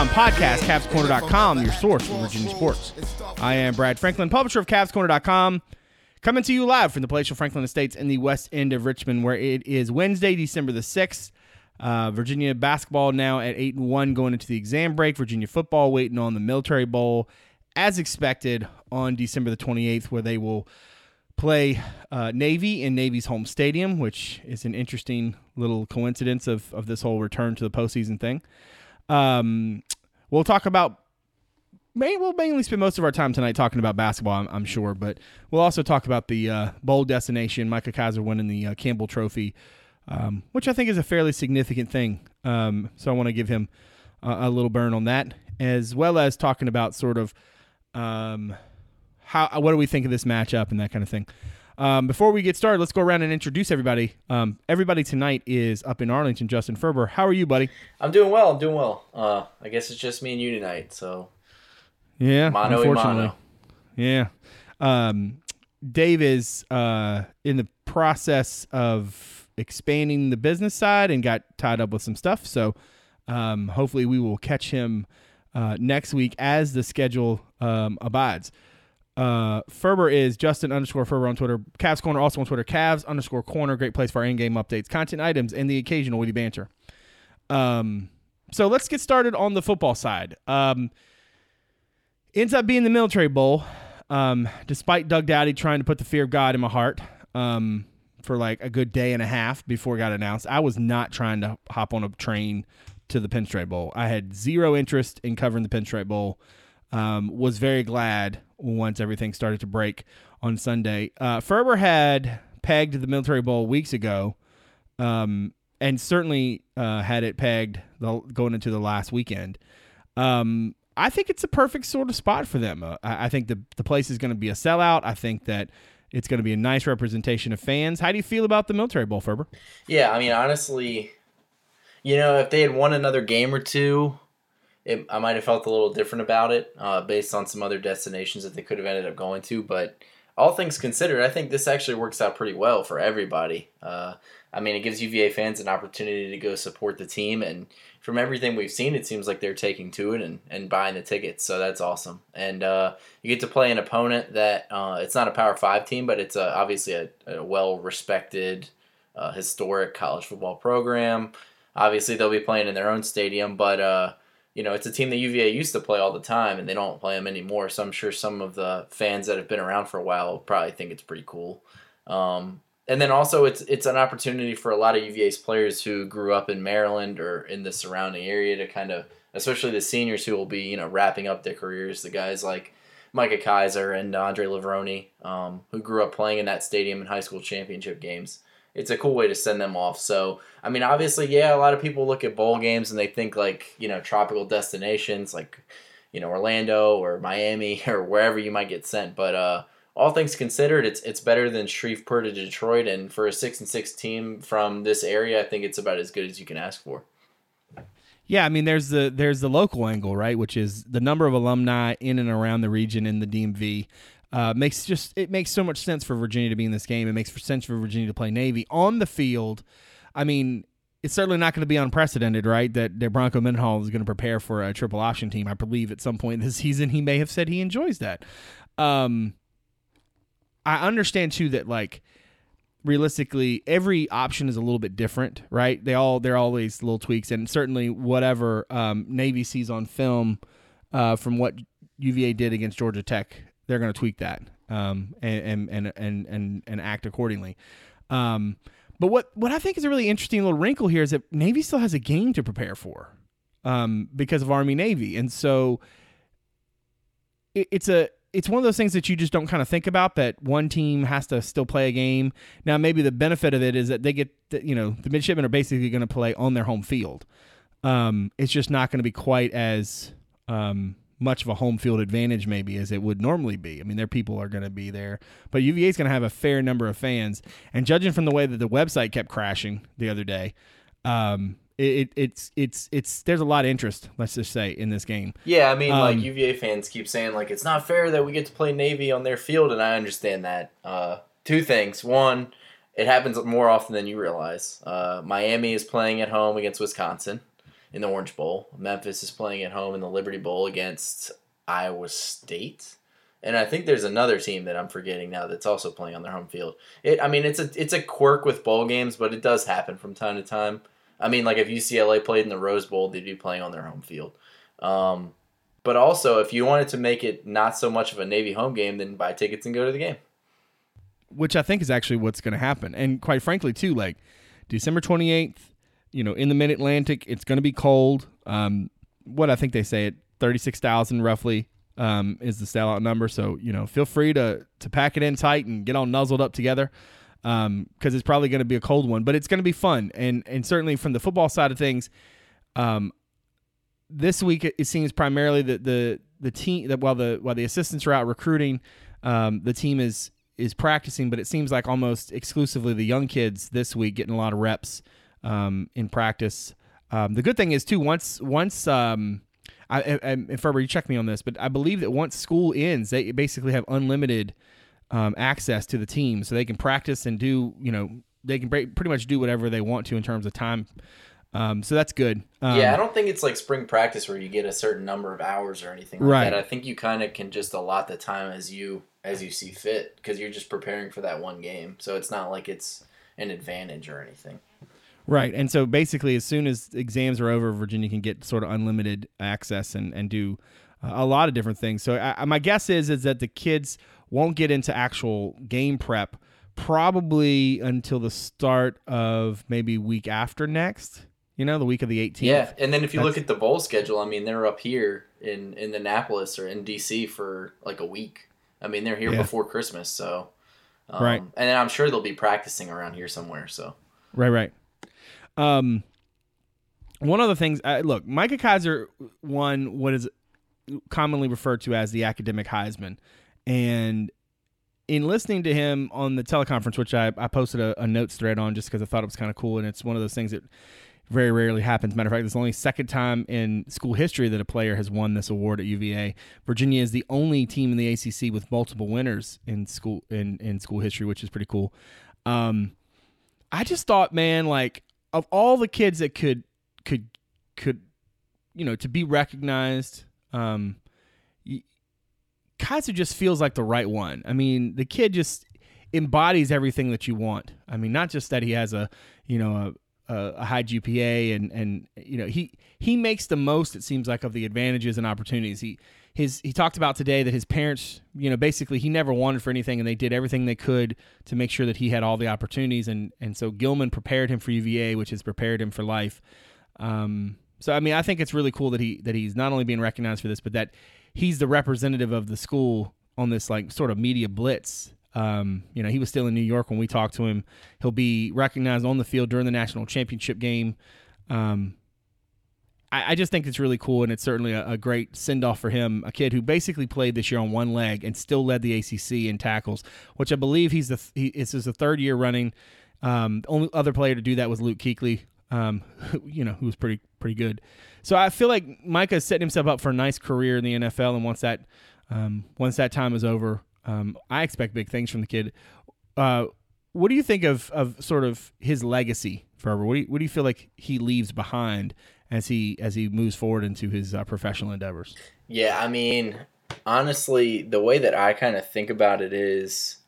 CavsCorner.com podcast, CavsCorner.com, your source for Virginia sports. I am Brad Franklin, publisher of CavsCorner.com, coming to you live from the palatial Franklin Estates in the west end of Richmond, where it is Wednesday, December the 6th. Uh, Virginia basketball now at 8 and 1 going into the exam break. Virginia football waiting on the Military Bowl as expected on December the 28th, where they will play uh, Navy in Navy's home stadium, which is an interesting little coincidence of, of this whole return to the postseason thing. Um, we'll talk about. We'll mainly spend most of our time tonight talking about basketball, I'm, I'm sure, but we'll also talk about the uh, bowl destination. Micah Kiser winning the uh, Campbell Trophy, um, which I think is a fairly significant thing. Um, so I want to give him a, a little burn on that, as well as talking about sort of um, how what do we think of this matchup and that kind of thing. Um, before we get started, let's go around and introduce everybody. Um, everybody tonight is up in Arlington. Justin Ferber, how are you, buddy? I'm doing well. I'm doing well. Uh, I guess it's just me and you tonight. So yeah, mono unfortunately, mono. yeah. Um, Dave is uh, in the process of expanding the business side and got tied up with some stuff. So um, hopefully, we will catch him uh, next week as the schedule um, abides. Uh, Ferber is Justin underscore Ferber on Twitter. Cavs Corner also on Twitter. Cavs underscore Corner. Great place for our in-game updates, content items, and the occasional witty banter. Um, so let's get started on the football side. Um, ends up being the Military Bowl. Um, despite Doug Doughty trying to put the fear of God in my heart um, for like a good day and a half before it got announced, I was not trying to hop on a train to the Pinstripe Bowl. I had zero interest in covering the Pinstripe Bowl. Um, was very glad once everything started to break on Sunday. Uh, Ferber had pegged the Military Bowl weeks ago, um, and certainly uh, had it pegged the, going into the last weekend. Um, I think it's a perfect sort of spot for them. Uh, I, I, think the the place is going to be a sellout. I think that it's going to be a nice representation of fans. How do you feel about the Military Bowl, Ferber? Yeah, I mean, honestly, you know, if they had won another game or two, it, I might have felt a little different about it uh, based on some other destinations that they could have ended up going to. But all things considered, I think this actually works out pretty well for everybody. Uh, I mean, it gives UVA fans an opportunity to go support the team, and from everything we've seen, it seems like they're taking to it and, and buying the tickets. So that's awesome. And uh, you get to play an opponent that uh, it's not a Power Five team, but it's a, obviously a, a well respected, uh, historic college football program. Obviously, they'll be playing in their own stadium, but uh, you know, it's a team that UVA used to play all the time, and they don't play them anymore. So I'm sure some of the fans that have been around for a while probably think it's pretty cool. Um, and then also, it's it's an opportunity for a lot of UVA's players who grew up in Maryland or in the surrounding area to kind of, especially the seniors who will be you know wrapping up their careers. The guys like Micah Kiser and Andre Levrone, um, who grew up playing in that stadium in high school championship games it's a cool way to send them off. So, I mean, obviously, yeah, a lot of people look at bowl games and they think like, you know, tropical destinations like, you know, Orlando or Miami or wherever you might get sent. But uh, all things considered, it's it's better than Shreveport to Detroit, and for a six and six team from this area, I think it's about as good as you can ask for. Yeah, I mean, there's the there's the local angle, right, which is the number of alumni in and around the region in the DMV. Uh, makes just it makes so much sense for Virginia to be in this game. It makes sense for Virginia to play Navy on the field. I mean, it's certainly not going to be unprecedented, right? That, that Bronco Mendenhall is going to prepare for a triple option team. I believe at some point this season he may have said he enjoys that. Um, I understand too that like realistically every option is a little bit different, right? They all they're always little tweaks, and certainly whatever um, Navy sees on film uh, from what UVA did against Georgia Tech they're going to tweak that um, and, and, and, and, and act accordingly. Um, but what, what I think is a really interesting little wrinkle here is that Navy still has a game to prepare for um, because of Army Navy. And so it, it's a, it's one of those things that you just don't kind of think about that one team has to still play a game. Now, maybe the benefit of it is that they get, you know, the midshipmen are basically going to play on their home field. Um, it's just not going to be quite as um, much of a home field advantage maybe as it would normally be. I mean, their people are going to be there, but UVA is going to have a fair number of fans. And judging from the way that the website kept crashing the other day, um, it, it's it's it's there's a lot of interest. Let's just say in this game. Yeah, I mean, um, like UVA fans keep saying like it's not fair that we get to play Navy on their field, and I understand that. Uh, two things: one, it happens more often than you realize. Uh, Miami is playing at home against Wisconsin in the Orange Bowl. Memphis is playing at home in the Liberty Bowl against Iowa State. And I think there's another team that I'm forgetting now that's also playing on their home field. It, I mean, it's a it's a quirk with bowl games, but it does happen from time to time. I mean, like if UCLA played in the Rose Bowl, they'd be playing on their home field. Um, but also, if you wanted to make it not so much of a Navy home game, then buy tickets and go to the game. Which I think is actually what's going to happen. And quite frankly, too, like December 28th, you know, in the Mid Atlantic, it's going to be cold. Um, what I think they say it 36,000 roughly um, is the sellout number. So, you know, feel free to, to pack it in tight and get all nuzzled up together because um, it's probably going to be a cold one, but it's going to be fun. And, and certainly from the football side of things, um, this week it seems primarily that the the team that while the while the assistants are out recruiting, um, the team is is practicing, but it seems like almost exclusively the young kids this week getting a lot of reps um, in practice. Um, the good thing is too once once um, I, I, if ever you check me on this, but I believe that once school ends, they basically have unlimited um, access to the team, so they can practice and do you know they can pretty much do whatever they want to in terms of time um, so that's good. Um, yeah, I don't think it's like spring practice where you get a certain number of hours or anything like right. that. I think you kind of can just allot the time as you as you see fit because you're just preparing for that one game. So it's not like it's an advantage or anything. Right. And so basically, as soon as exams are over, Virginia can get sort of unlimited access and, and do a lot of different things. So I, my guess is is that the kids won't get into actual game prep probably until the start of maybe week after next you know, the week of the 18th. Yeah, and then if you That's... look at the bowl schedule, I mean, they're up here in in Annapolis or in DC for like a week. I mean, they're here yeah. before Christmas, so um, right. And I'm sure they'll be practicing around here somewhere. So right, right. Um, one of the things, uh, look, Micah Kiser won what is commonly referred to as the academic Heisman, and in listening to him on the teleconference, which I, I posted a, a notes thread on just because I thought it was kind of cool, and it's one of those things that very rarely happens. Matter of fact, it's the only second time in school history that a player has won this award at UVA. Virginia is the only team in the ACC with multiple winners in school in, in school history, which is pretty cool. Um, I just thought, man, like of all the kids that could could could you know to be recognized, um, Kiser just feels like the right one. I mean, the kid just embodies everything that you want. I mean, not just that he has a you know a, a high GPA and and you know he he makes the most it seems like of the advantages and opportunities. He his he talked about today that his parents, you know, basically he never wanted for anything and they did everything they could to make sure that he had all the opportunities and and so Gilman prepared him for UVA, which has prepared him for life. Um, so I mean, I think it's really cool that he that he's not only being recognized for this, but that he's the representative of the school on this like sort of media blitz um, you know, he was still in New York when we talked to him. He'll be recognized on the field during the national championship game. Um, I, I, just think it's really cool, and it's certainly a, a great send off for him. A kid who basically played this year on one leg and still led the ACC in tackles, which I believe he's the he, this is the third year running. Um, the only other player to do that was Luke Kuechly, um, who, you know, who was pretty pretty good. So I feel like Micah setting himself up for a nice career in the NFL, and once that um, once that time is over, um, I expect big things from the kid. Uh, what do you think of, of sort of his legacy forever? What do you, what do you feel like he leaves behind as he as he moves forward into his uh, professional endeavors? Yeah, I mean, honestly, the way that I kind of think about it is,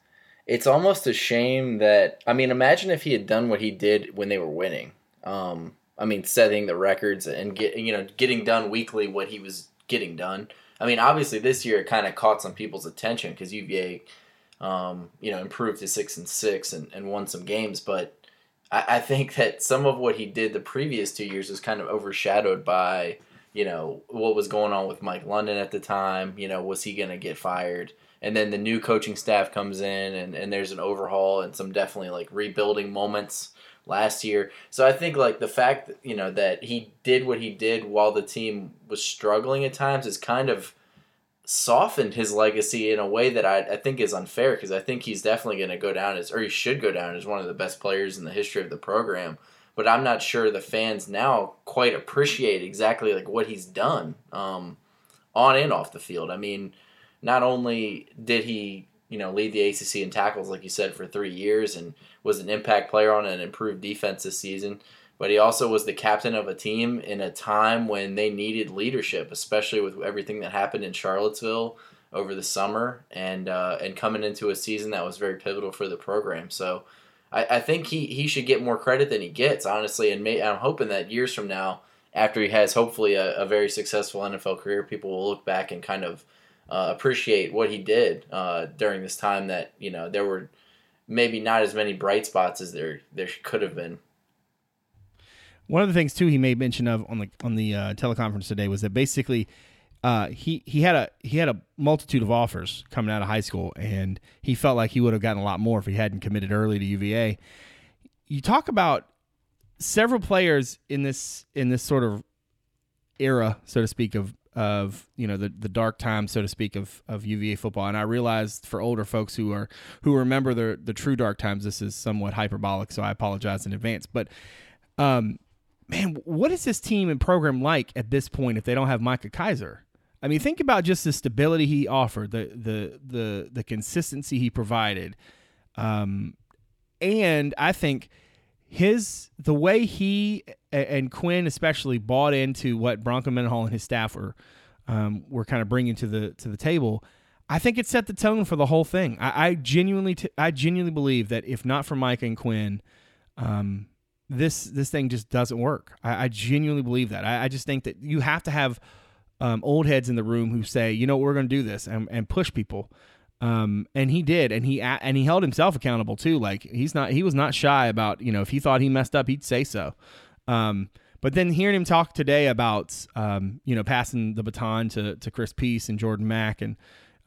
it's almost a shame that I mean, imagine if he had done what he did when they were winning. Um, I mean, setting the records and get you know getting done weekly what he was getting done. I mean, obviously this year it kind of caught some people's attention because UVA, um, you know, improved to six and six and, and won some games. But I, I think that some of what he did the previous two years was kind of overshadowed by, you know, what was going on with Mike London at the time. You know, was he going to get fired? And then the new coaching staff comes in and, and there's an overhaul and some definitely like rebuilding moments last year. So I think like the fact that, you know that he did what he did while the team was struggling at times is kind of softened his legacy in a way that I, I think is unfair because I think he's definitely going to go down as or he should go down as one of the best players in the history of the program. But I'm not sure the fans now quite appreciate exactly like what he's done um, on and off the field. I mean, not only did he you know lead the ACC in tackles, like you said, for three years, and was an impact player on an improved defense this season. But he also was the captain of a team in a time when they needed leadership, especially with everything that happened in Charlottesville over the summer, and uh, and coming into a season that was very pivotal for the program. So. I, I think he, he should get more credit than he gets, honestly, and may, I'm hoping that years from now, after he has hopefully a, a very successful NFL career, people will look back and kind of uh, appreciate what he did uh, during this time. That you know there were maybe not as many bright spots as there there could have been. One of the things too he made mention of on the on the uh, teleconference today was that basically uh, he he had a he had a multitude of offers coming out of high school, and he felt like he would have gotten a lot more if he hadn't committed early to UVA. You talk about several players in this in this sort of era, so to speak, of of you know the the dark time, so to speak, of of UVA football. And I realized for older folks who are who remember the the true dark times, this is somewhat hyperbolic, so I apologize in advance. But um, man, what is this team and program like at this point if they don't have Micah Kiser? I mean, think about just the stability he offered, the the the the consistency he provided, um, and I think his the way he and Quinn especially bought into what Bronco Mendenhall and his staff were um, were kind of bringing to the to the table. I think it set the tone for the whole thing. I, I genuinely t- I genuinely believe that if not for Mike and Quinn, um, this this thing just doesn't work. I, I genuinely believe that. I, I, just think that you have to have um, old heads in the room who say, you know, we're going to do this and, and push people. Um, and he did, and he and he held himself accountable too. Like he's not, he was not shy about, you know, if he thought he messed up, he'd say so. Um, but then hearing him talk today about, um, you know, passing the baton to to Chris Peace and Jordan Mack, and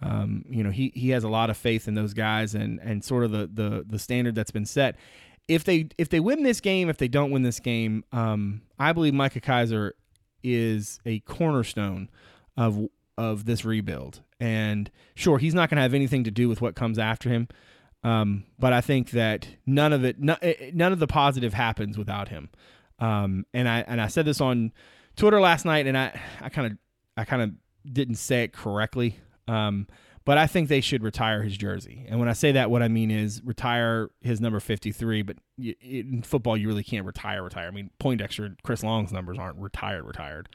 um, you know, he he has a lot of faith in those guys, and and sort of the the the standard that's been set. If they if they win this game, if they don't win this game, um, I believe Micah Kiser is a cornerstone of of this rebuild. And sure, he's not going to have anything to do with what comes after him. Um, but I think that none of it, eh, eh, none of the positive happens without him. Um, and I and I said this on Twitter last night, and I I kind of I kind of didn't say it correctly. Um, but I think they should retire his jersey. And when I say that, what I mean is retire his number 53. But in football, you really can't retire, retire. I mean, Poindexter, Chris Long's numbers aren't retired, retired.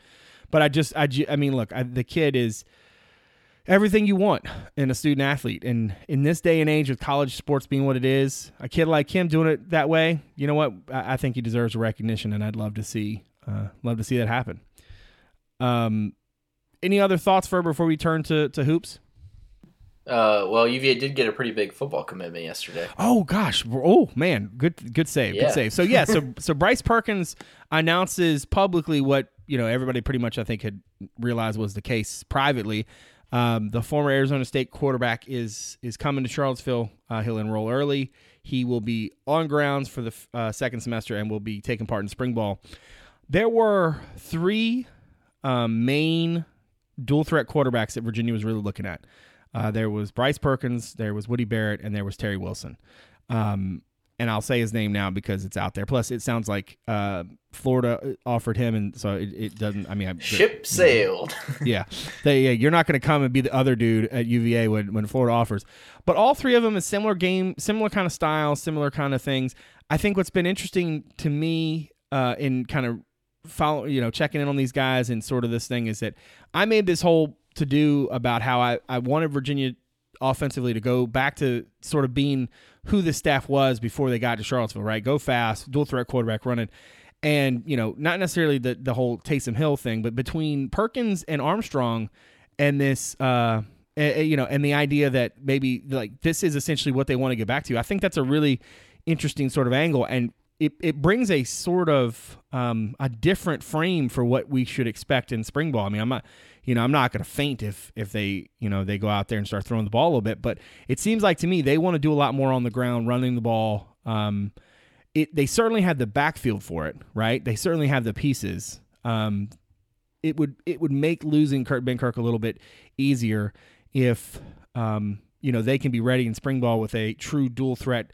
But I just, I, I mean, look, I, the kid is everything you want in a student athlete. And in this day and age, with college sports being what it is, a kid like him doing it that way, you know what? I, I think he deserves recognition, and I'd love to see, uh, love to see that happen. Um, any other thoughts, for before we turn to to hoops? Uh, well, UVA did get a pretty big football commitment yesterday. Oh gosh! Oh man, good good save, yeah. good save. So yeah, so so Bryce Perkins announces publicly what you know everybody pretty much I think had realized was the case privately. Um, the former Arizona State quarterback is is coming to Charlottesville. Uh, he'll enroll early. He will be on grounds for the uh, second semester and will be taking part in spring ball. There were three um, main dual threat quarterbacks that Virginia was really looking at. Uh, there was Bryce Perkins, there was Woody Barrett, and there was Terry Wilson. Um, and I'll say his name now because it's out there. Plus, it sounds like uh, Florida offered him, and so it, it doesn't. I mean, I, ship sailed. yeah, they, yeah, you're not going to come and be the other dude at UVA when when Florida offers. But all three of them is similar game, similar kind of style, similar kind of things. I think what's been interesting to me uh, in kind of follow, you know, checking in on these guys and sort of this thing is that I made this whole to do about how I, I wanted Virginia offensively to go back to sort of being who the staff was before they got to Charlottesville, right? Go fast, dual threat quarterback running. And, you know, not necessarily the, the whole Taysom Hill thing, but between Perkins and Armstrong and this, uh, you know, and the idea that maybe like this is essentially what they want to get back to. I think that's a really interesting sort of angle. And it, it brings a sort of um, a different frame for what we should expect in spring ball. I mean, I'm not, you know, I'm not going to faint if if they, you know, they go out there and start throwing the ball a little bit. But it seems like to me they want to do a lot more on the ground, running the ball. Um, it they certainly have the backfield for it, right? They certainly have the pieces. Um, it would it would make losing Kurt Benkert a little bit easier if um, you know they can be ready in spring ball with a true dual threat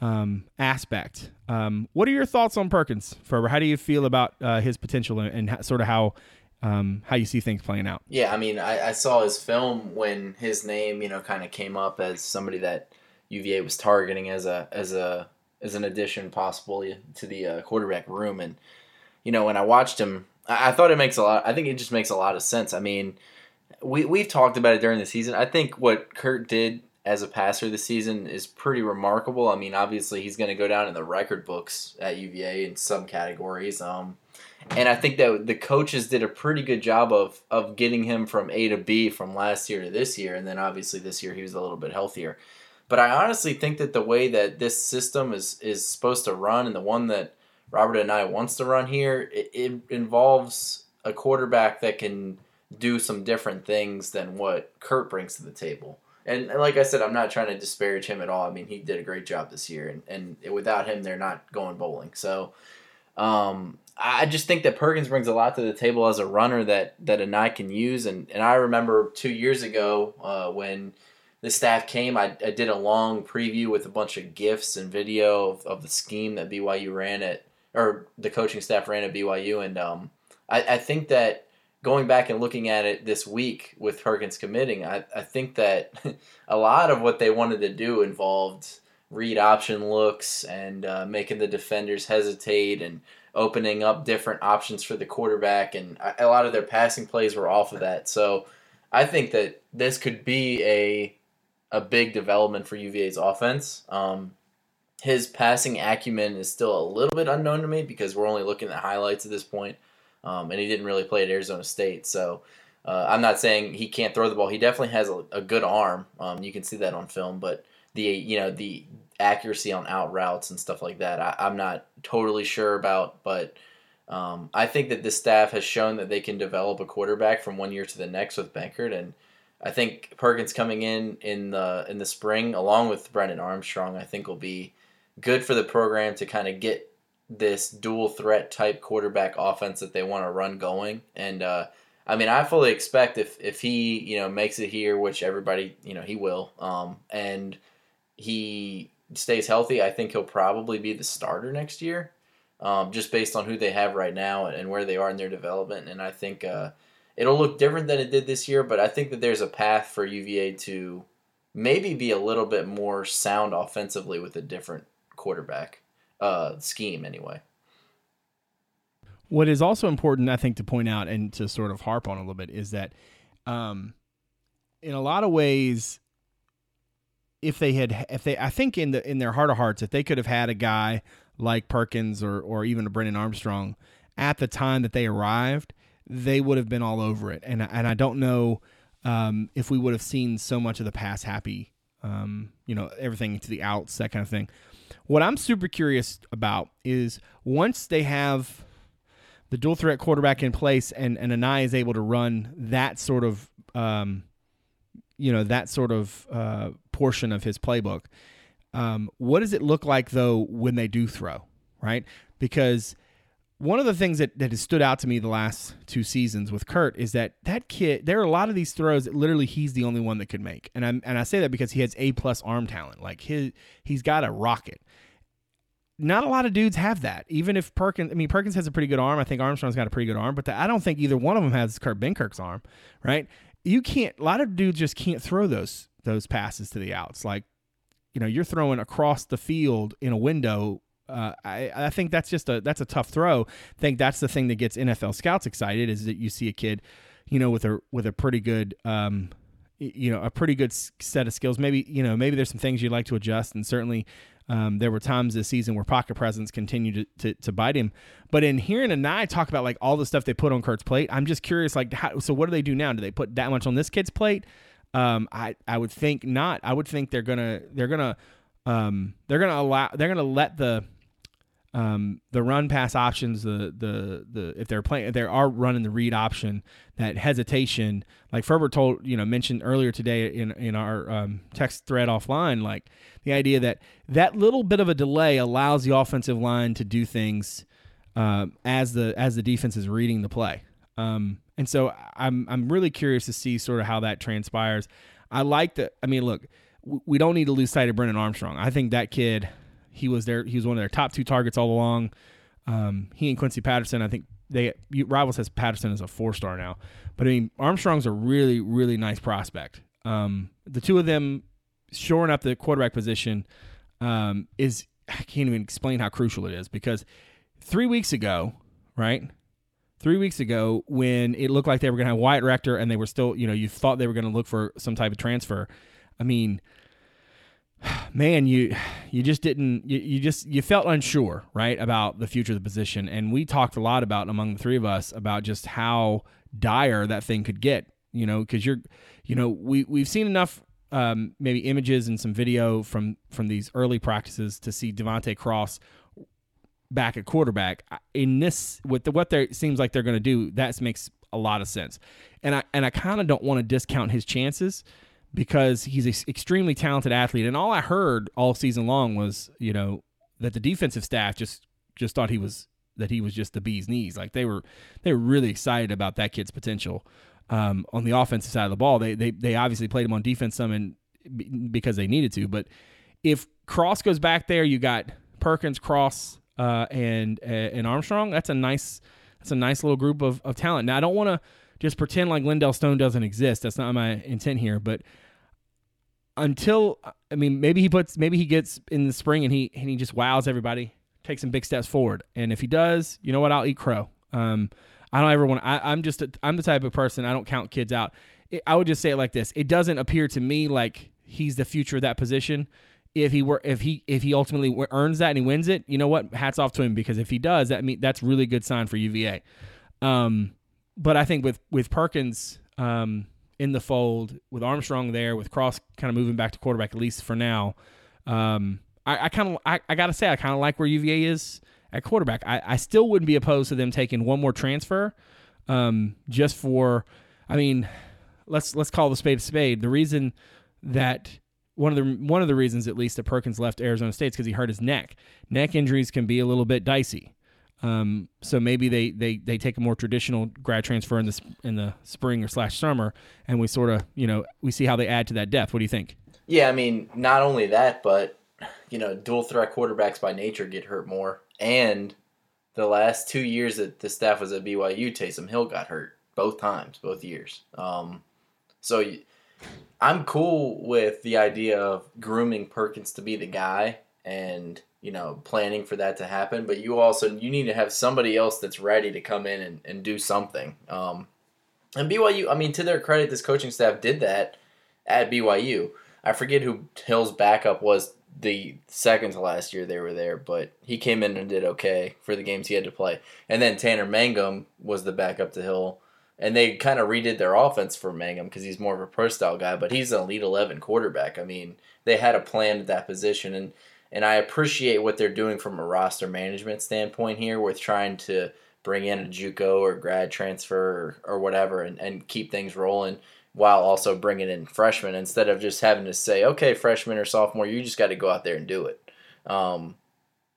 um, aspect. Um, what are your thoughts on Perkins, Ferber? How do you feel about uh, his potential and, and, sort of how um, how you see things playing out. Yeah, I mean, I, I saw his film when his name, you know, kind of came up as somebody that UVA was targeting as a as a as an addition possibly to the uh, quarterback room, and you know, when I watched him, I, I thought it makes a lot. I think it just makes a lot of sense. I mean, we we've talked about it during the season. I think what Kurt did as a passer this season is pretty remarkable. I mean, obviously he's going to go down in the record books at UVA in some categories. Um, and I think that the coaches did a pretty good job of of getting him from A to B from last year to this year, and then obviously this year he was a little bit healthier. But I honestly think that the way that this system is is supposed to run, and the one that Robert Anae wants to run here, it, it involves a quarterback that can do some different things than what Kurt brings to the table. And, like I said, I'm not trying to disparage him at all. I mean, he did a great job this year, and, and without him, they're not going bowling. So, um, I just think that Perkins brings a lot to the table as a runner that that Anae can use. And, and I remember two years ago uh, when the staff came, I, I did a long preview with a bunch of gifs and video of, of the scheme that BYU ran at, or the coaching staff ran at BYU. And um, I, I think that going back and looking at it this week with Perkins committing, I, I think that a lot of what they wanted to do involved read option looks and uh, making the defenders hesitate and opening up different options for the quarterback. And a lot of their passing plays were off of that. So I think that this could be a a big development for UVA's offense. Um, his passing acumen is still a little bit unknown to me because we're only looking at highlights at this point um, and he didn't really play at Arizona State. So uh, I'm not saying he can't throw the ball. He definitely has a, a good arm. Um, you can see that on film, but the you know the accuracy on out routes and stuff like that, I, am not totally sure about. But um, I think that this staff has shown that they can develop a quarterback from one year to the next with Benkert, and I think Perkins coming in in the in the spring along with Brennan Armstrong, I think will be good for the program to kind of get this dual threat type quarterback offense that they want to run going. And uh, I mean, I fully expect if if he you know makes it here, which everybody you know he will, um, and he stays healthy, I think he'll probably be the starter next year. Um, just based on who they have right now and where they are in their development, and I think uh, it'll look different than it did this year. But I think that there's a path for UVA to maybe be a little bit more sound offensively with a different quarterback uh, scheme anyway. What is also important, I think, to point out and to sort of harp on a little bit is that, um, in a lot of ways, if they had, if they, I think in the in their heart of hearts, if they could have had a guy like Perkins or or even a Brennan Armstrong at the time that they arrived, they would have been all over it. And and I don't know um, if we would have seen so much of the pass happy, um, you know, everything to the outs, that kind of thing. What I'm super curious about is once they have the dual threat quarterback in place and, and Anae is able to run that sort of, um, you know, that sort of uh, portion of his playbook, um, what does it look like though when they do throw, right? Because one of the things that, that has stood out to me the last two seasons with Kurt is that that kid, there are a lot of these throws that literally he's the only one that could make. And i and I say that because he has A plus arm talent. Like his, he's got a rocket. Not a lot of dudes have that. Even if Perkins, I mean, Perkins has a pretty good arm. I think Armstrong's got a pretty good arm, but the, I don't think either one of them has Kurt Benkert's arm, right? You can't, a lot of dudes just can't throw those, those passes to the outs. Like, you know, you're throwing across the field in a window uh, I, I think that's just a that's a tough throw. I think that's the thing that gets NFL scouts excited is that you see a kid, you know, with a with a pretty good um, you know, a pretty good set of skills. Maybe you know, maybe there's some things you'd like to adjust, and certainly um, there were times this season where pocket presence continued to, to, to, bite him. But in hearing Anae talk about like all the stuff they put on Kurt's plate, I'm just curious, like, how, so what do they do now? Do they put that much on this kid's plate? Um, I I would think not. I would think they're gonna they're gonna um, they're gonna allow they're gonna let the um, the run pass options, the the the if they're playing, if they are running the read option, that hesitation, like Ferber told, you know, mentioned earlier today in in our um, text thread offline, like the idea that that little bit of a delay allows the offensive line to do things uh, as the as the defense is reading the play. Um, and so I'm I'm really curious to see sort of how that transpires. I like that. I mean, look, we don't need to lose sight of Brennan Armstrong. I think that kid he was there. He was one of their top two targets all along. Um, he and Quincy Patterson, I think, they rivals has Patterson as a four star now, but I mean Armstrong's a really really nice prospect. Um, the two of them shoring up the quarterback position um, is I can't even explain how crucial it is because three weeks ago, right? Three weeks ago, when it looked like they were going to have Wyatt Rector and they were still, you know, you thought they were going to look for some type of transfer. I mean, man, you you just didn't you, you just you felt unsure, right, about the future of the position. And we talked a lot about among the three of us about just how dire that thing could get. You know, because you're, you know, we we've seen enough um, maybe images and some video from from these early practices to see De'Vante Cross back at quarterback in this with the, what they seems like they're going to do. That makes a lot of sense, and I and I kind of don't want to discount his chances because he's an extremely talented athlete. And all I heard all season long was, you know, that the defensive staff just just thought he was that he was just the bee's knees. Like they were they were really excited about that kid's potential. Um, on the offensive side of the ball, they they they obviously played him on defense some and because they needed to. But if Cross goes back there, you got Perkins, Cross, uh, and uh, and Armstrong. That's a nice that's a nice little group of, of talent. Now I don't want to just pretend like Lindell Stone doesn't exist. That's not my intent here. But until I mean, maybe he puts, maybe he gets in the spring and he and he just wows everybody, takes some big steps forward. And if he does, you know what? I'll eat crow. Um, I don't ever want. I, am just, I'm the type of person I don't count kids out. It, I would just say it like this: It doesn't appear to me like he's the future of that position. If he were, if he, if he ultimately earns that and he wins it, you know what? Hats off to him because if he does, that mean that's really good sign for UVA. Um, but I think with with Perkins, um, in the fold with Armstrong there, with Cross kind of moving back to quarterback at least for now. Um, I, I kind of I, I, gotta say I kind of like where UVA is at quarterback. I, I still wouldn't be opposed to them taking one more transfer, um, just for. I mean, let's let's call the spade a spade. The reason that one of the one of the reasons at least that Perkins left Arizona State is because he hurt his neck. Neck injuries can be a little bit dicey. Um, so maybe they, they, they take a more traditional grad transfer in the in the spring or slash summer, and we sort of you know we see how they add to that depth. What do you think? Yeah, I mean, not only that, but you know, dual threat quarterbacks by nature get hurt more, and the last two years that the staff was at BYU, Taysom Hill got hurt both times, both years. Um, so I'm cool with the idea of grooming Perkins to be the guy and you know planning for that to happen but you also you need to have somebody else that's ready to come in and, and do something. Um, and byu i mean to their credit this coaching staff did that at byu i forget who hill's backup was the second to last year they were there but he came in and did okay for the games he had to play. And then tanner mangum was the backup to hill and they kind of redid their offense for mangum because he's more of a pro style guy but he's an elite 11 quarterback. I mean they had a plan at that position and and I appreciate what they're doing from a roster management standpoint here with trying to bring in a JUCO or grad transfer or, or whatever and, and keep things rolling while also bringing in freshmen instead of just having to say, okay, freshman or sophomore, you just got to go out there and do it. Um,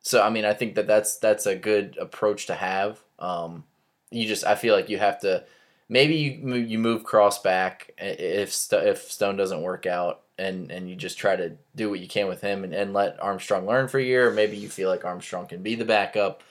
so I mean, I think that that's that's a good approach to have. Um, you just I feel like you have to maybe you you move Cross back if if Stone doesn't work out and and you just try to do what you can with him and, and let Armstrong learn for a year, maybe you feel like Armstrong can be the backup.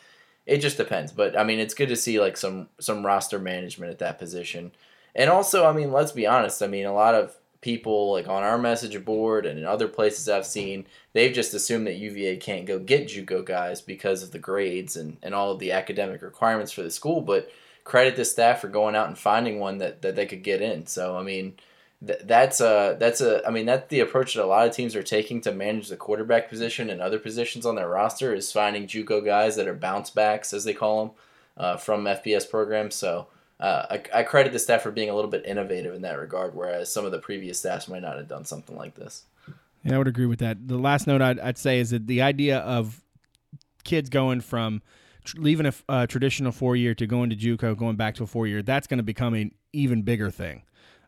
It just depends. But I mean it's good to see like some some roster management at that position. And also, I mean, let's be honest, I mean a lot of people like on our message board and in other places I've seen, they've just assumed that UVA can't go get JUCO guys because of the grades and, and all of the academic requirements for the school, but credit the staff for going out and finding one that, that they could get in. So I mean, that's a that's a I mean that's the approach that a lot of teams are taking to manage the quarterback position and other positions on their roster is finding JUCO guys that are bounce backs as they call them uh, from FBS programs. So uh, I, I credit the staff for being a little bit innovative in that regard, whereas some of the previous staffs might not have done something like this. Yeah, I would agree with that. The last note I'd, I'd say is that the idea of kids going from leaving a traditional four year to going to JUCO, going back to a four year, that's going to become an even bigger thing.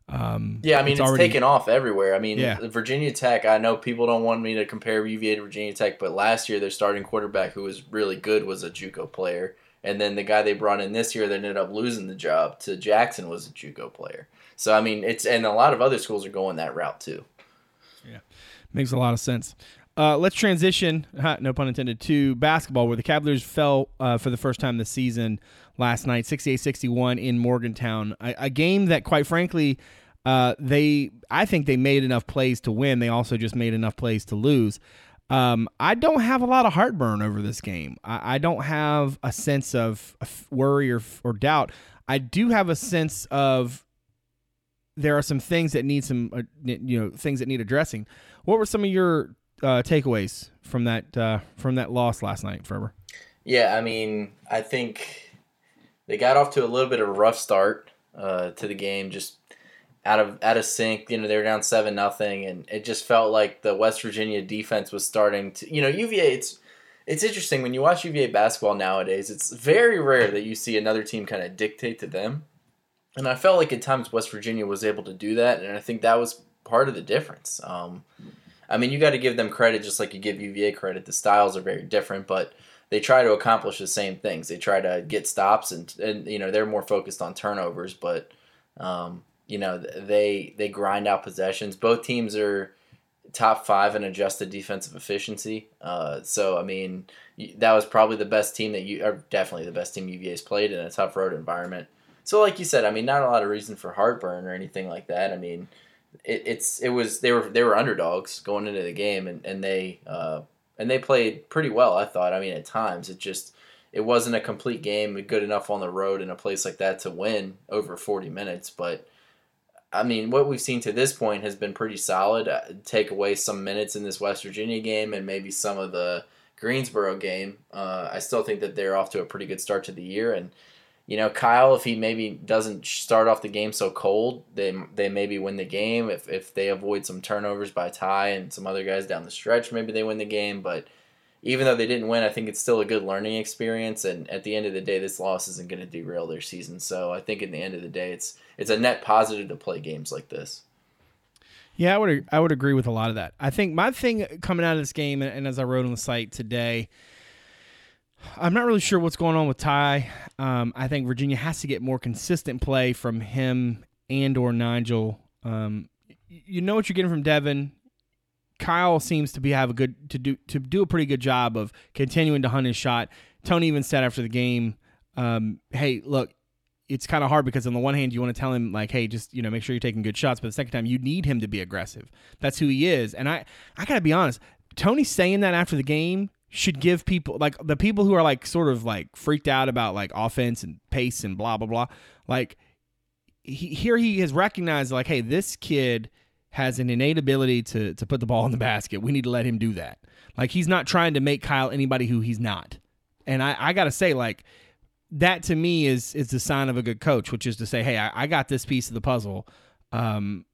Um, yeah, I mean, it's, it's already, taken off everywhere. I mean, yeah. Virginia Tech, I know people don't want me to compare UVA to Virginia Tech, but last year their starting quarterback who was really good was a Juco player. And then the guy they brought in this year that ended up losing the job to Jackson was a Juco player. So, I mean, it's, and a lot of other schools are going that route too. Yeah, makes a lot of sense. Uh, let's transition, no pun intended, to basketball, where the Cavaliers fell uh, for the first time this season last night, 68-61 in Morgantown. A, a game that, quite frankly, uh, they I think they made enough plays to win. They also just made enough plays to lose. Um, I don't have a lot of heartburn over this game. I, I don't have a sense of worry or, or doubt. I do have a sense of there are some things that need some, uh, you know, things that need addressing. What were some of your uh, takeaways from that uh, from that loss last night, Ferber? Yeah, I mean, I think they got off to a little bit of a rough start uh, to the game, just out of out of sync. You know, they were down seven nothing, and it just felt like the West Virginia defense was starting to. You know, UVA. It's it's interesting when you watch UVA basketball nowadays. It's very rare that you see another team kind of dictate to them, and I felt like at times West Virginia was able to do that, and I think that was part of the difference. Um, I mean, you got to give them credit just like you give UVA credit. The styles are very different, but they try to accomplish the same things. They try to get stops, and and you know they're more focused on turnovers, but. Um, you know they they grind out possessions. Both teams are top five in adjusted defensive efficiency. Uh, so I mean that was probably the best team that you are definitely the best team UVA's played in a tough road environment. So like you said, I mean not a lot of reason for heartburn or anything like that. I mean it, it's it was they were they were underdogs going into the game and and they uh, and they played pretty well. I thought. I mean at times it just it wasn't a complete game good enough on the road in a place like that to win over 40 minutes, but I mean, what we've seen to this point has been pretty solid. Uh, take away some minutes in this West Virginia game and maybe some of the Greensboro game. Uh, I still think that they're off to a pretty good start to the year. And, you know, Kyle, if he maybe doesn't start off the game so cold, they, they maybe win the game. If, if they avoid some turnovers by Ty and some other guys down the stretch, maybe they win the game. But even though they didn't win, I think it's still a good learning experience. And at the end of the day, this loss isn't going to derail their season. So I think in the end of the day, it's it's a net positive to play games like this. Yeah, I would I would agree with a lot of that. I think my thing coming out of this game, and as I wrote on the site today, I'm not really sure what's going on with Ty. Um, I think Virginia has to get more consistent play from him and or Nigel. Um, you know what you're getting from Devin. Kyle seems to be have a good to do to do a pretty good job of continuing to hunt his shot. Tony even said after the game, um, "Hey, look, it's kind of hard because on the one hand you want to tell him like, hey, just you know make sure you're taking good shots, but the second time you need him to be aggressive. That's who he is, and I I gotta be honest. Tony saying that after the game should give people like the people who are like sort of like freaked out about like offense and pace and blah blah blah. Like he, here he has recognized like, hey, this kid has an innate ability to to put the ball in the basket. We need to let him do that. Like he's not trying to make Kyle anybody who he's not. And I, I gotta say, like, that to me is is the sign of a good coach, which is to say, hey, I, I got this piece of the puzzle. Um,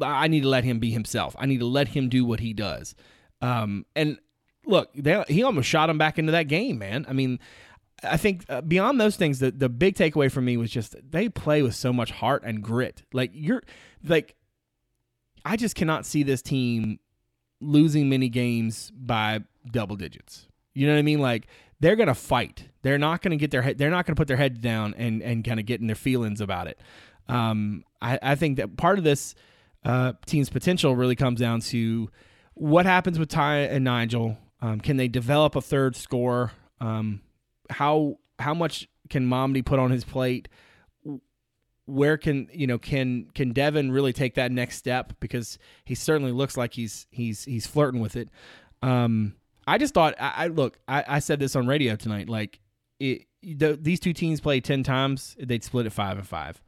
I need to let him be himself. I need to let him do what he does. Um, and look, they, he almost shot him back into that game, man. I mean, I think uh, beyond those things, the the big takeaway for me was just they play with so much heart and grit. Like you're like I just cannot see this team losing many games by double digits. You know what I mean? Like they're gonna fight. They're not gonna get their head. They're not gonna put their heads down and and kind of get in their feelings about it. Um, I, I think that part of this uh, team's potential really comes down to what happens with Ty and Nigel. Um, can they develop a third score? Um, how how much can Mamadi put on his plate? where can you know can can Devin really take that next step because he certainly looks like he's he's he's flirting with it. Um, I just thought I, I look I, I, said this on radio tonight like it, the, these two teams play ten times they'd split at five and five.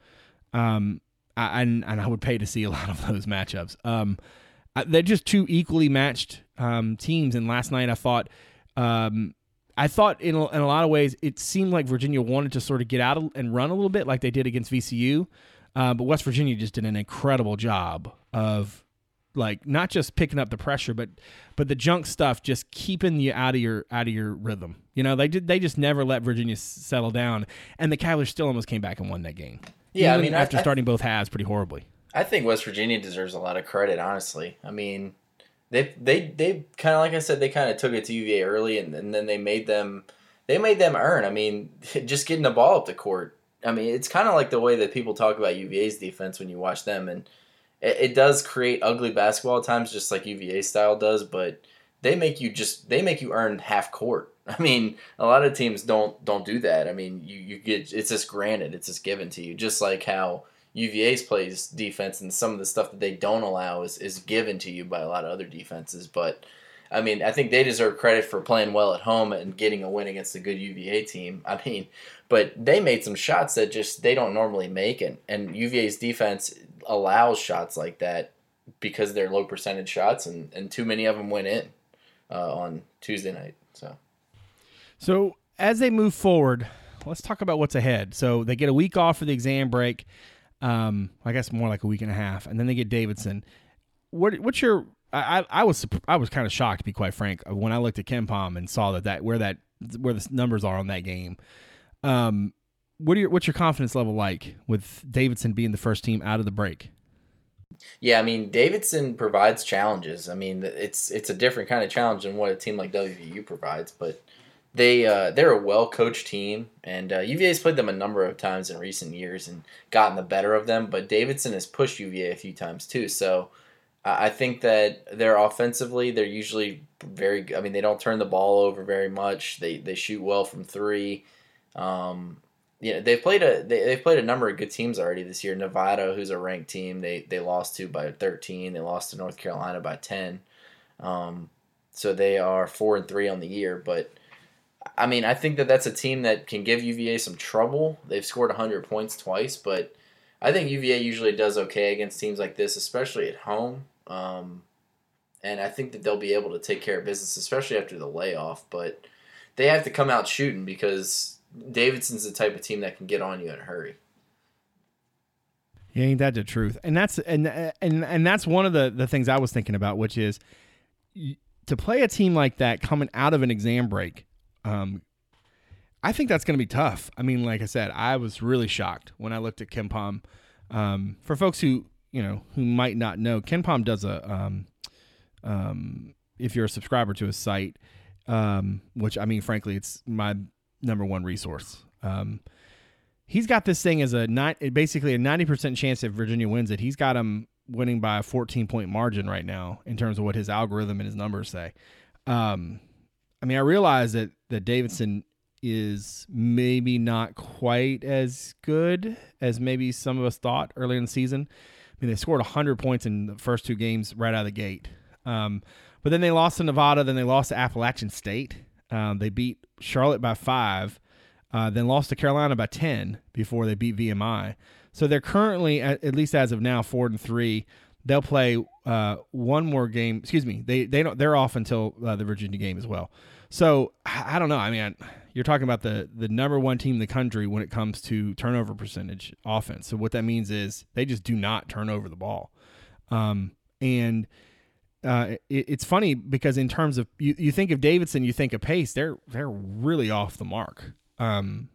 Um, I, and, and I would pay to see a lot of those matchups. Um, they're just two equally matched um, teams. And last night I thought um, I thought in a, in a lot of ways it seemed like Virginia wanted to sort of get out and run a little bit like they did against VCU, uh, but West Virginia just did an incredible job of like not just picking up the pressure, but but the junk stuff just keeping you out of your out of your rhythm. You know they did they just never let Virginia settle down, and the Cavaliers still almost came back and won that game. Yeah, Even I mean after I, starting both halves pretty horribly. I think West Virginia deserves a lot of credit. Honestly, I mean they they they kind of like I said they kind of took it to UVA early and, and then they made them they made them earn. I mean, just getting the ball up the court. I mean, it's kind of like the way that people talk about UVA's defense when you watch them, and it, it, does create ugly basketball at times, just like UVA style does. But they make you just they make you earn half court. I mean, a lot of teams don't don't do that. I mean, you, you get it's just granted, it's just given to you. Just like how UVA's plays defense and some of the stuff that they don't allow is, is given to you by a lot of other defenses. But I mean, I think they deserve credit for playing well at home and getting a win against a good UVA team. I mean, but they made some shots that just they don't normally make and, and UVA's defense allows shots like that because they're low percentage shots and, and too many of them went in uh, on Tuesday night. So So as they move forward, let's talk about what's ahead. So they get a week off for the exam break. Um, I guess more like a week and a half, and then they get Davidson. What what's your I, I, was I was kind of shocked to be quite frank when I looked at KenPom and saw that that where that where the numbers are on that game. Um, what are your, what's your confidence level like with Davidson being the first team out of the break? Yeah, I mean Davidson provides challenges. I mean it's it's a different kind of challenge than what a team like WVU provides, but they uh, they're a well coached team, and uh, UVA's played them a number of times in recent years and gotten the better of them. But Davidson has pushed UVA a few times too, so I think that they're offensively they're usually very. I mean, they don't turn the ball over very much. They they shoot well from three. Um, you know, they've played a they, they've played a number of good teams already this year. Nevada, who's a ranked team, they they lost to by thirteen. They lost to North Carolina by ten. Um, so they are four and three on the year, but I mean, I think that that's a team that can give UVA some trouble. They've scored 100 points twice, but I think UVA usually does okay against teams like this, especially at home. Um, and I think that they'll be able to take care of business, especially after the layoff. But they have to come out shooting because Davidson's the type of team that can get on you in a hurry. Yeah, ain't that the truth? And that's and and and that's one of the the things I was thinking about, which is to play a team like that coming out of an exam break um, I think that's going to be tough. I mean, like I said, I was really shocked when I looked at KenPom. Um, for folks who you know who might not know, KenPom does a um, um, if you're a subscriber to his site, um, which I mean, frankly, it's my number one resource. Um, he's got this thing as a not basically a ninety percent chance if Virginia wins it. He's got him winning by a fourteen point margin right now in terms of what his algorithm and his numbers say. Um, I mean, I realize that that Davidson is maybe not quite as good as maybe some of us thought early in the season. I mean, they scored 100 points in the first two games right out of the gate. Um, but then they lost to Nevada, then they lost to Appalachian State. Um, they beat Charlotte by five, uh, then lost to Carolina by 10 before they beat VMI. So they're currently, at, at least as of now, four and three. They'll play uh, one more game. Excuse me. They they don't. They're off until uh, the Virginia game as well. So I don't know. I mean, you're talking about the the number one team in the country when it comes to turnover percentage offense. So what that means is they just do not turn over the ball. Um, and uh, it, it's funny because in terms of you, you think of Davidson, you think of pace. They're they're really off the mark. Um,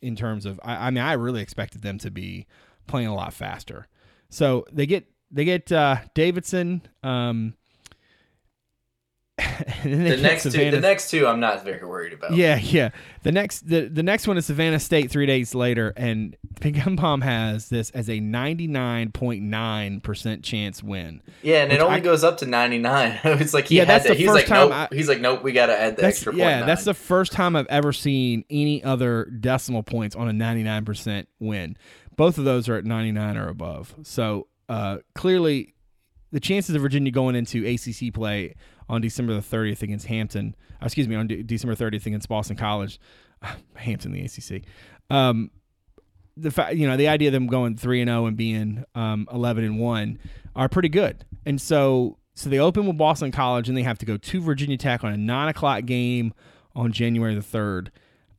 in terms of I, I mean, I really expected them to be playing a lot faster. So they get they get uh, Davidson. Um, the next Savannah, two, the next two, I'm not very worried about. Yeah, yeah. The next, the, the next one is Savannah State three days later, and KenPom has this as a 99.9 percent chance win. Yeah, and it only I, goes up to 99. it's like he yeah, that's the he's like nope. I, he's like nope. We got to add the extra. Yeah, that's the first time I've ever seen any other decimal points on a 99 percent win. Both of those are at 99 or above. So uh, clearly, the chances of Virginia going into ACC play on December the 30th against Hampton. Uh, excuse me, on De- December 30th against Boston College, Hampton, the ACC. Um, the fact, you know, the idea of them going three and 0 and being um, eleven and one are pretty good, and so so they open with Boston College and they have to go to Virginia Tech on a nine o'clock game on January the third,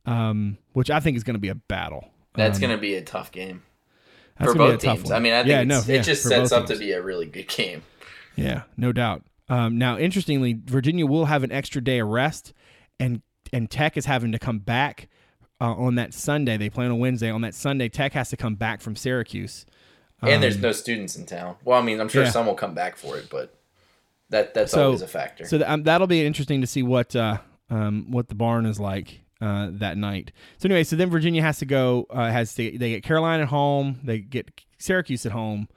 um, which I think is going to be a battle. That's um, going to be a tough game for both teams. I mean, I think yeah, no, yeah, it just sets up teams. to be a really good game. Yeah, no doubt. Um, now, interestingly, Virginia will have an extra day of rest, and and Tech is having to come back uh, on that Sunday. They play on a Wednesday. On that Sunday, Tech has to come back from Syracuse. Um, and there's um, no students in town. Well, I mean, I'm sure yeah. some will come back for it, but that that's so, always a factor. So th- um, that'll be interesting to see what uh, um, what the barn is like uh, that night. So anyway, so then Virginia has to go. Uh, has to, they get Carolina at home. They get Syracuse at home.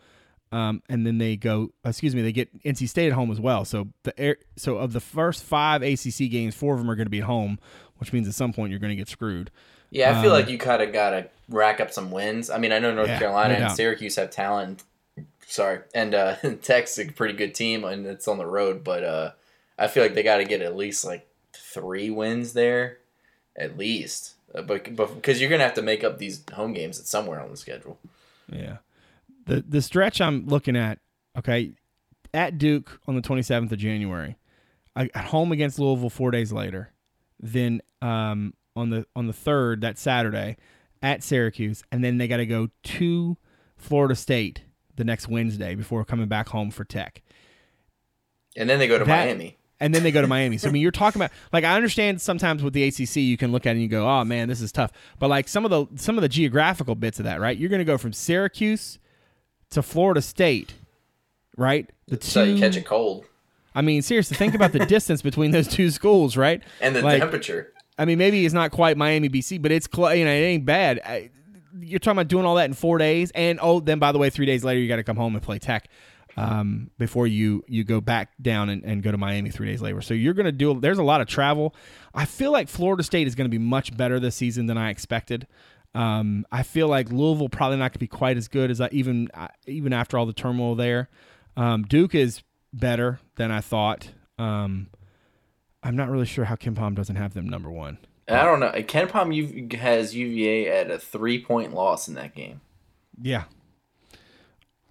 um, and then they go. Excuse me, they get NC State at home as well. So the air, so of the first five ACC games, four of them are going to be at home, which means at some point you're going to get screwed. Yeah, I feel um, like you kind of got to rack up some wins. I mean, I know North yeah, Carolina no and Syracuse have talent. Sorry, and uh, Tech's a pretty good team, and it's on the road. But uh, I feel like they got to get at least like three wins there, at least. Uh, but because you're gonna have to make up these home games at somewhere on the schedule. Yeah, the the stretch I'm looking at. Okay, at Duke on the 27th of January, I, at home against Louisville four days later, then um, on the on the third that Saturday at Syracuse, and then they got to go to Florida State the next Wednesday before coming back home for Tech. And then they go to that, Miami. And then they go to Miami. So I mean, you're talking about like I understand sometimes with the ACC you can look at it and you go, oh man, this is tough. But like some of the some of the geographical bits of that, right? You're going to go from Syracuse to Florida State, right? The so two, you catch a cold. I mean, seriously, think about the distance between those two schools, right? And the like, temperature. I mean, maybe it's not quite Miami, BC, but it's cl- you know it ain't bad. I, you're talking about doing all that in four days, and oh, then by the way, three days later you got to come home and play Tech um, before you you go back down and, and go to Miami three days later. So you're going to do. There's a lot of travel. I feel like Florida State is going to be much better this season than I expected. Um, I feel like Louisville probably not going to be quite as good as I even uh, even after all the turmoil there. Um, Duke is better than I thought. Um, I'm not really sure how KenPom doesn't have them number one. I don't know. KenPom has UVA at a three point loss in that game. Yeah.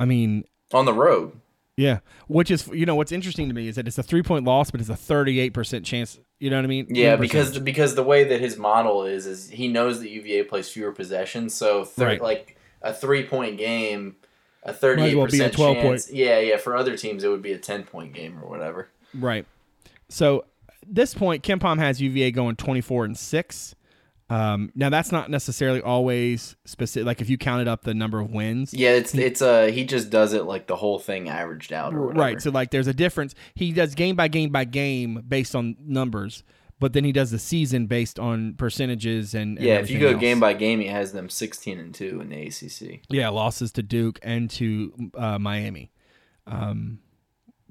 I mean, on the road. Yeah, which is you know what's interesting to me is that it's a three point loss, but it's a thirty eight percent chance. You know what I mean? Yeah, because because the way that his model is is he knows that UVA plays fewer possessions, so thir- right. like a three point game, a thirty eight percent chance. Point. Yeah, yeah. For other teams, it would be a ten point game or whatever. Right. So this point, KenPom has UVA going 24 and 6. Um, now that's not necessarily always specific. Like if you counted up the number of wins, yeah, it's he, it's uh he just does it like the whole thing averaged out, right? So like there's a difference. He does game by game by game based on numbers, but then he does the season based on percentages and, and yeah. If you go else. game by game, he has them 16 and two in the ACC. Yeah, losses to Duke and to uh, Miami. Um,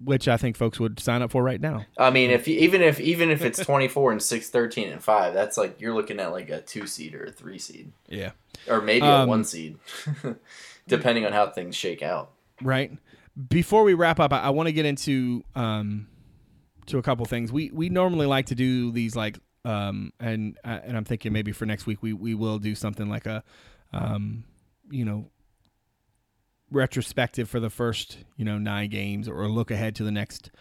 which I think folks would sign up for right now. I mean, if you, even if even if it's 24 and 6 13 and 5, that's like you're looking at like a 2 seed or a 3 seed. Yeah. Or maybe um, a 1 seed depending on how things shake out. Right. Before we wrap up, I, I want to get into um to a couple things. We we normally like to do these like um and uh, and I'm thinking maybe for next week we we will do something like a um you know retrospective for the first you know nine games or look ahead to the next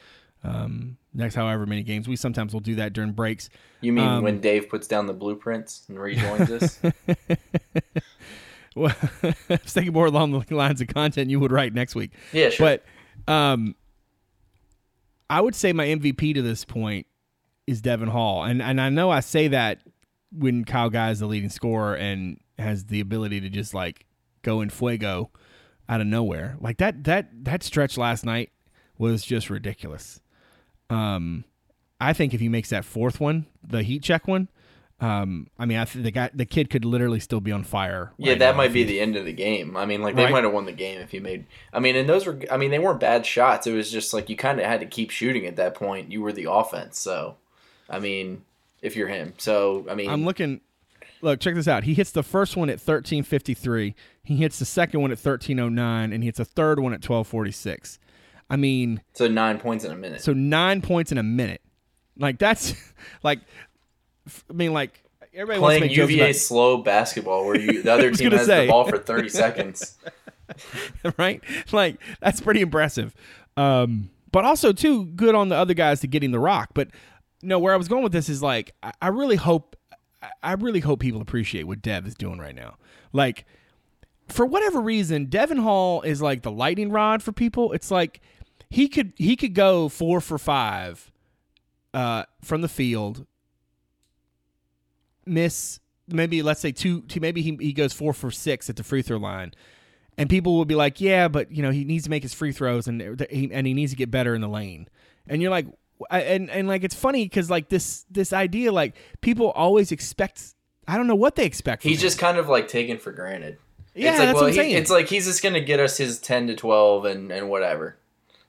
um, next however many games. We sometimes will do that during breaks. You mean um, when Dave puts down the blueprints and rejoins us? well, I was thinking more along the lines of content you would write next week. Yeah, sure. But um, I would say my MVP to this point is Devon Hall, and and I know I say that when Kyle Guy is the leading scorer and has the ability to just like go in fuego out of nowhere. Like that that that stretch last night was just ridiculous. Um, I think if he makes that fourth one, the heat check one, um, I mean, I think the guy, the kid could literally still be on fire. Right yeah, that might be the end of the game. I mean, like they right? might have won the game if he made. I mean, and those were. I mean, they weren't bad shots. It was just like you kind of had to keep shooting at that point. You were the offense, so. I mean, if you're him, so I mean, I'm looking. Look, check this out. He hits the first one at 1353. He hits the second one at 1309 and he hits a third one at 1246. I mean, so 9 points in a minute. So 9 points in a minute. Like that's like I mean like everybody playing UVA about, slow basketball where you the other team has say. the ball for 30 seconds. right? Like that's pretty impressive. Um but also too good on the other guys to getting the rock. But no, where I was going with this is like I, I really hope I really hope people appreciate what Dev is doing right now. Like, for whatever reason, Devon Hall is like the lightning rod for people. It's like he could he could go four for five uh, from the field, miss maybe let's say two, two maybe he, he goes four for six at the free throw line, and people will be like, yeah, but you know he needs to make his free throws and and he needs to get better in the lane, and you're like, and and like it's funny because like this this idea like people always expect I don't know what they expect. He's just kind of like taken for granted. Yeah, it's like, that's well, what I'm he- saying. it's like he's just gonna get us his ten to twelve and and whatever.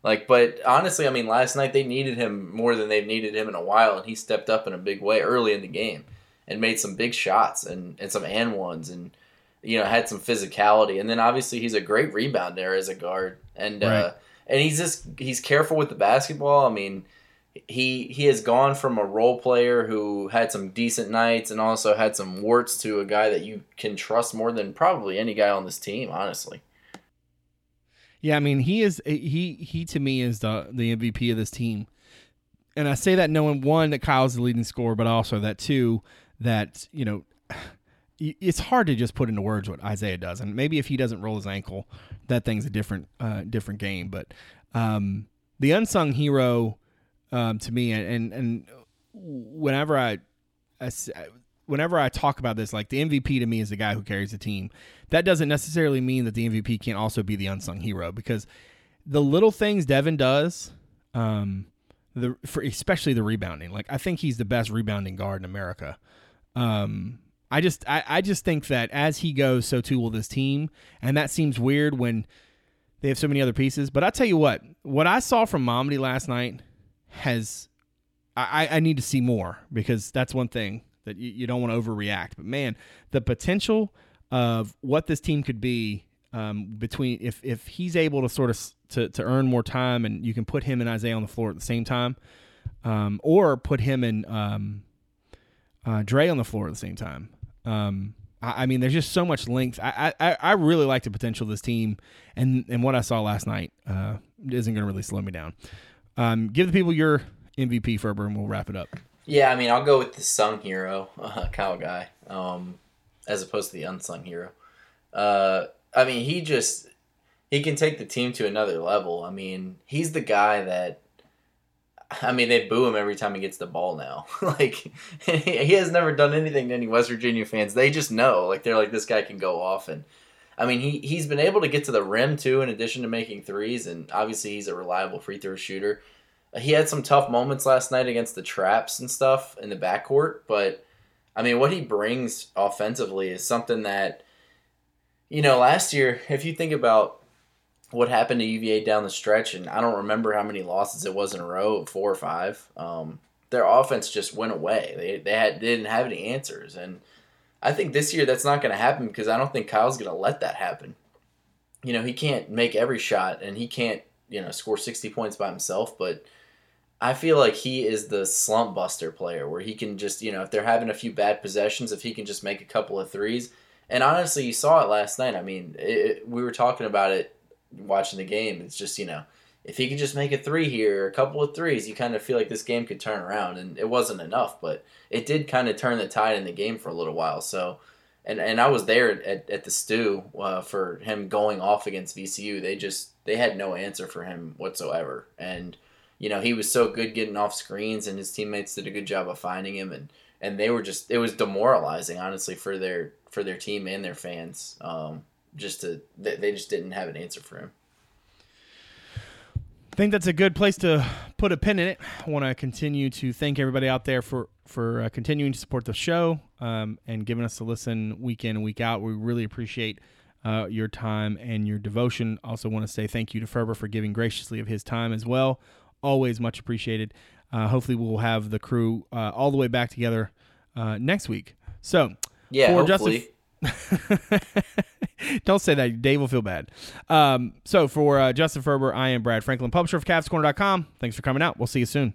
Like, but honestly, I mean, last night they needed him more than they've needed him in a while, and he stepped up in a big way early in the game and made some big shots and and some and ones and you know had some physicality. And then obviously he's a great rebounder as a guard, and uh, and he's just he's careful with the basketball. I mean. He he has gone from a role player who had some decent nights and also had some warts to a guy that you can trust more than probably any guy on this team, honestly. Yeah, I mean, he is he he to me is the the MVP of this team, and I say that knowing one that Kyle's the leading scorer, but also that two that you know it's hard to just put into words what Isaiah does, and maybe if he doesn't roll his ankle, that thing's a different uh, different game. But um, the unsung hero um, to me, and and whenever I, I whenever I talk about this, like the MVP to me is the guy who carries the team. That doesn't necessarily mean that the MVP can't also be the unsung hero because the little things Devon does, um, the for especially the rebounding. Like I think he's the best rebounding guard in America. Um, I just I, I just think that as he goes, so too will this team, and that seems weird when they have so many other pieces. But I tell you what, what I saw from Mamadi last night has I, I need to see more because that's one thing that you, you don't want to overreact. But man, the potential of what this team could be um, between if if he's able to sort of to, to earn more time and you can put him and Isaiah on the floor at the same time, um, or put him and um, uh, Dre on the floor at the same time. Um, I, I mean, there's just so much length. I, I, I really like the potential of this team, and and what I saw last night uh, isn't going to really slow me down. Um, give the people your MVP, Ferber, and we'll wrap it up. Yeah, I mean, I'll go with the sung hero, uh, Kyle Guy, um, as opposed to the unsung hero. Uh, I mean, he just he can take the team to another level. I mean, he's the guy that. I mean, they boo him every time he gets the ball now. like, he has never done anything to any West Virginia fans. They just know. Like, they're like, this guy can go off. And, I mean, he, he's been able to get to the rim, too, in addition to making threes. And obviously, he's a reliable free throw shooter he had some tough moments last night against the traps and stuff in the backcourt, but I mean, what he brings offensively is something that, you know, last year, if you think about what happened to UVA down the stretch, and I don't remember how many losses it was in a row, four or five, um, their offense just went away. They, they, had, they didn't have any answers. And I think this year that's not going to happen because I don't think Kyle's going to let that happen. You know, he can't make every shot and he can't, you know, score 60 points by himself, but I feel like he is the slump buster player where he can just, you know, if they're having a few bad possessions, if he can just make a couple of threes. And honestly, you saw it last night. I mean, it, we were talking about it watching the game. It's just, you know, if he could just make a three here, a couple of threes, you kind of feel like this game could turn around. And it wasn't enough, but it did kind of turn the tide in the game for a little while. So, and, and I was there at, at the stew uh, for him going off against VCU. They just, they had no answer for him whatsoever. And, you know, he was so good getting off screens, and his teammates did a good job of finding him, and and they were just it was demoralizing, honestly, for their for their team and their fans. Um, just to they, they just didn't have an answer for him. I think that's a good place to put a pin in it. I want to continue to thank everybody out there for for uh, continuing to support the show um, and giving us a listen week in and week out. We really appreciate uh, your time and your devotion. Also, want to say thank you to Ferber for giving graciously of his time as well. Always much appreciated. Uh, hopefully, we'll have the crew uh, all the way back together uh, next week. So, Yeah, For hopefully. Don't say that. Dave will feel bad. Um, so for uh, Justin Ferber, I am Brad Franklin, publisher of CavsCorner.com. Thanks for coming out. We'll see you soon.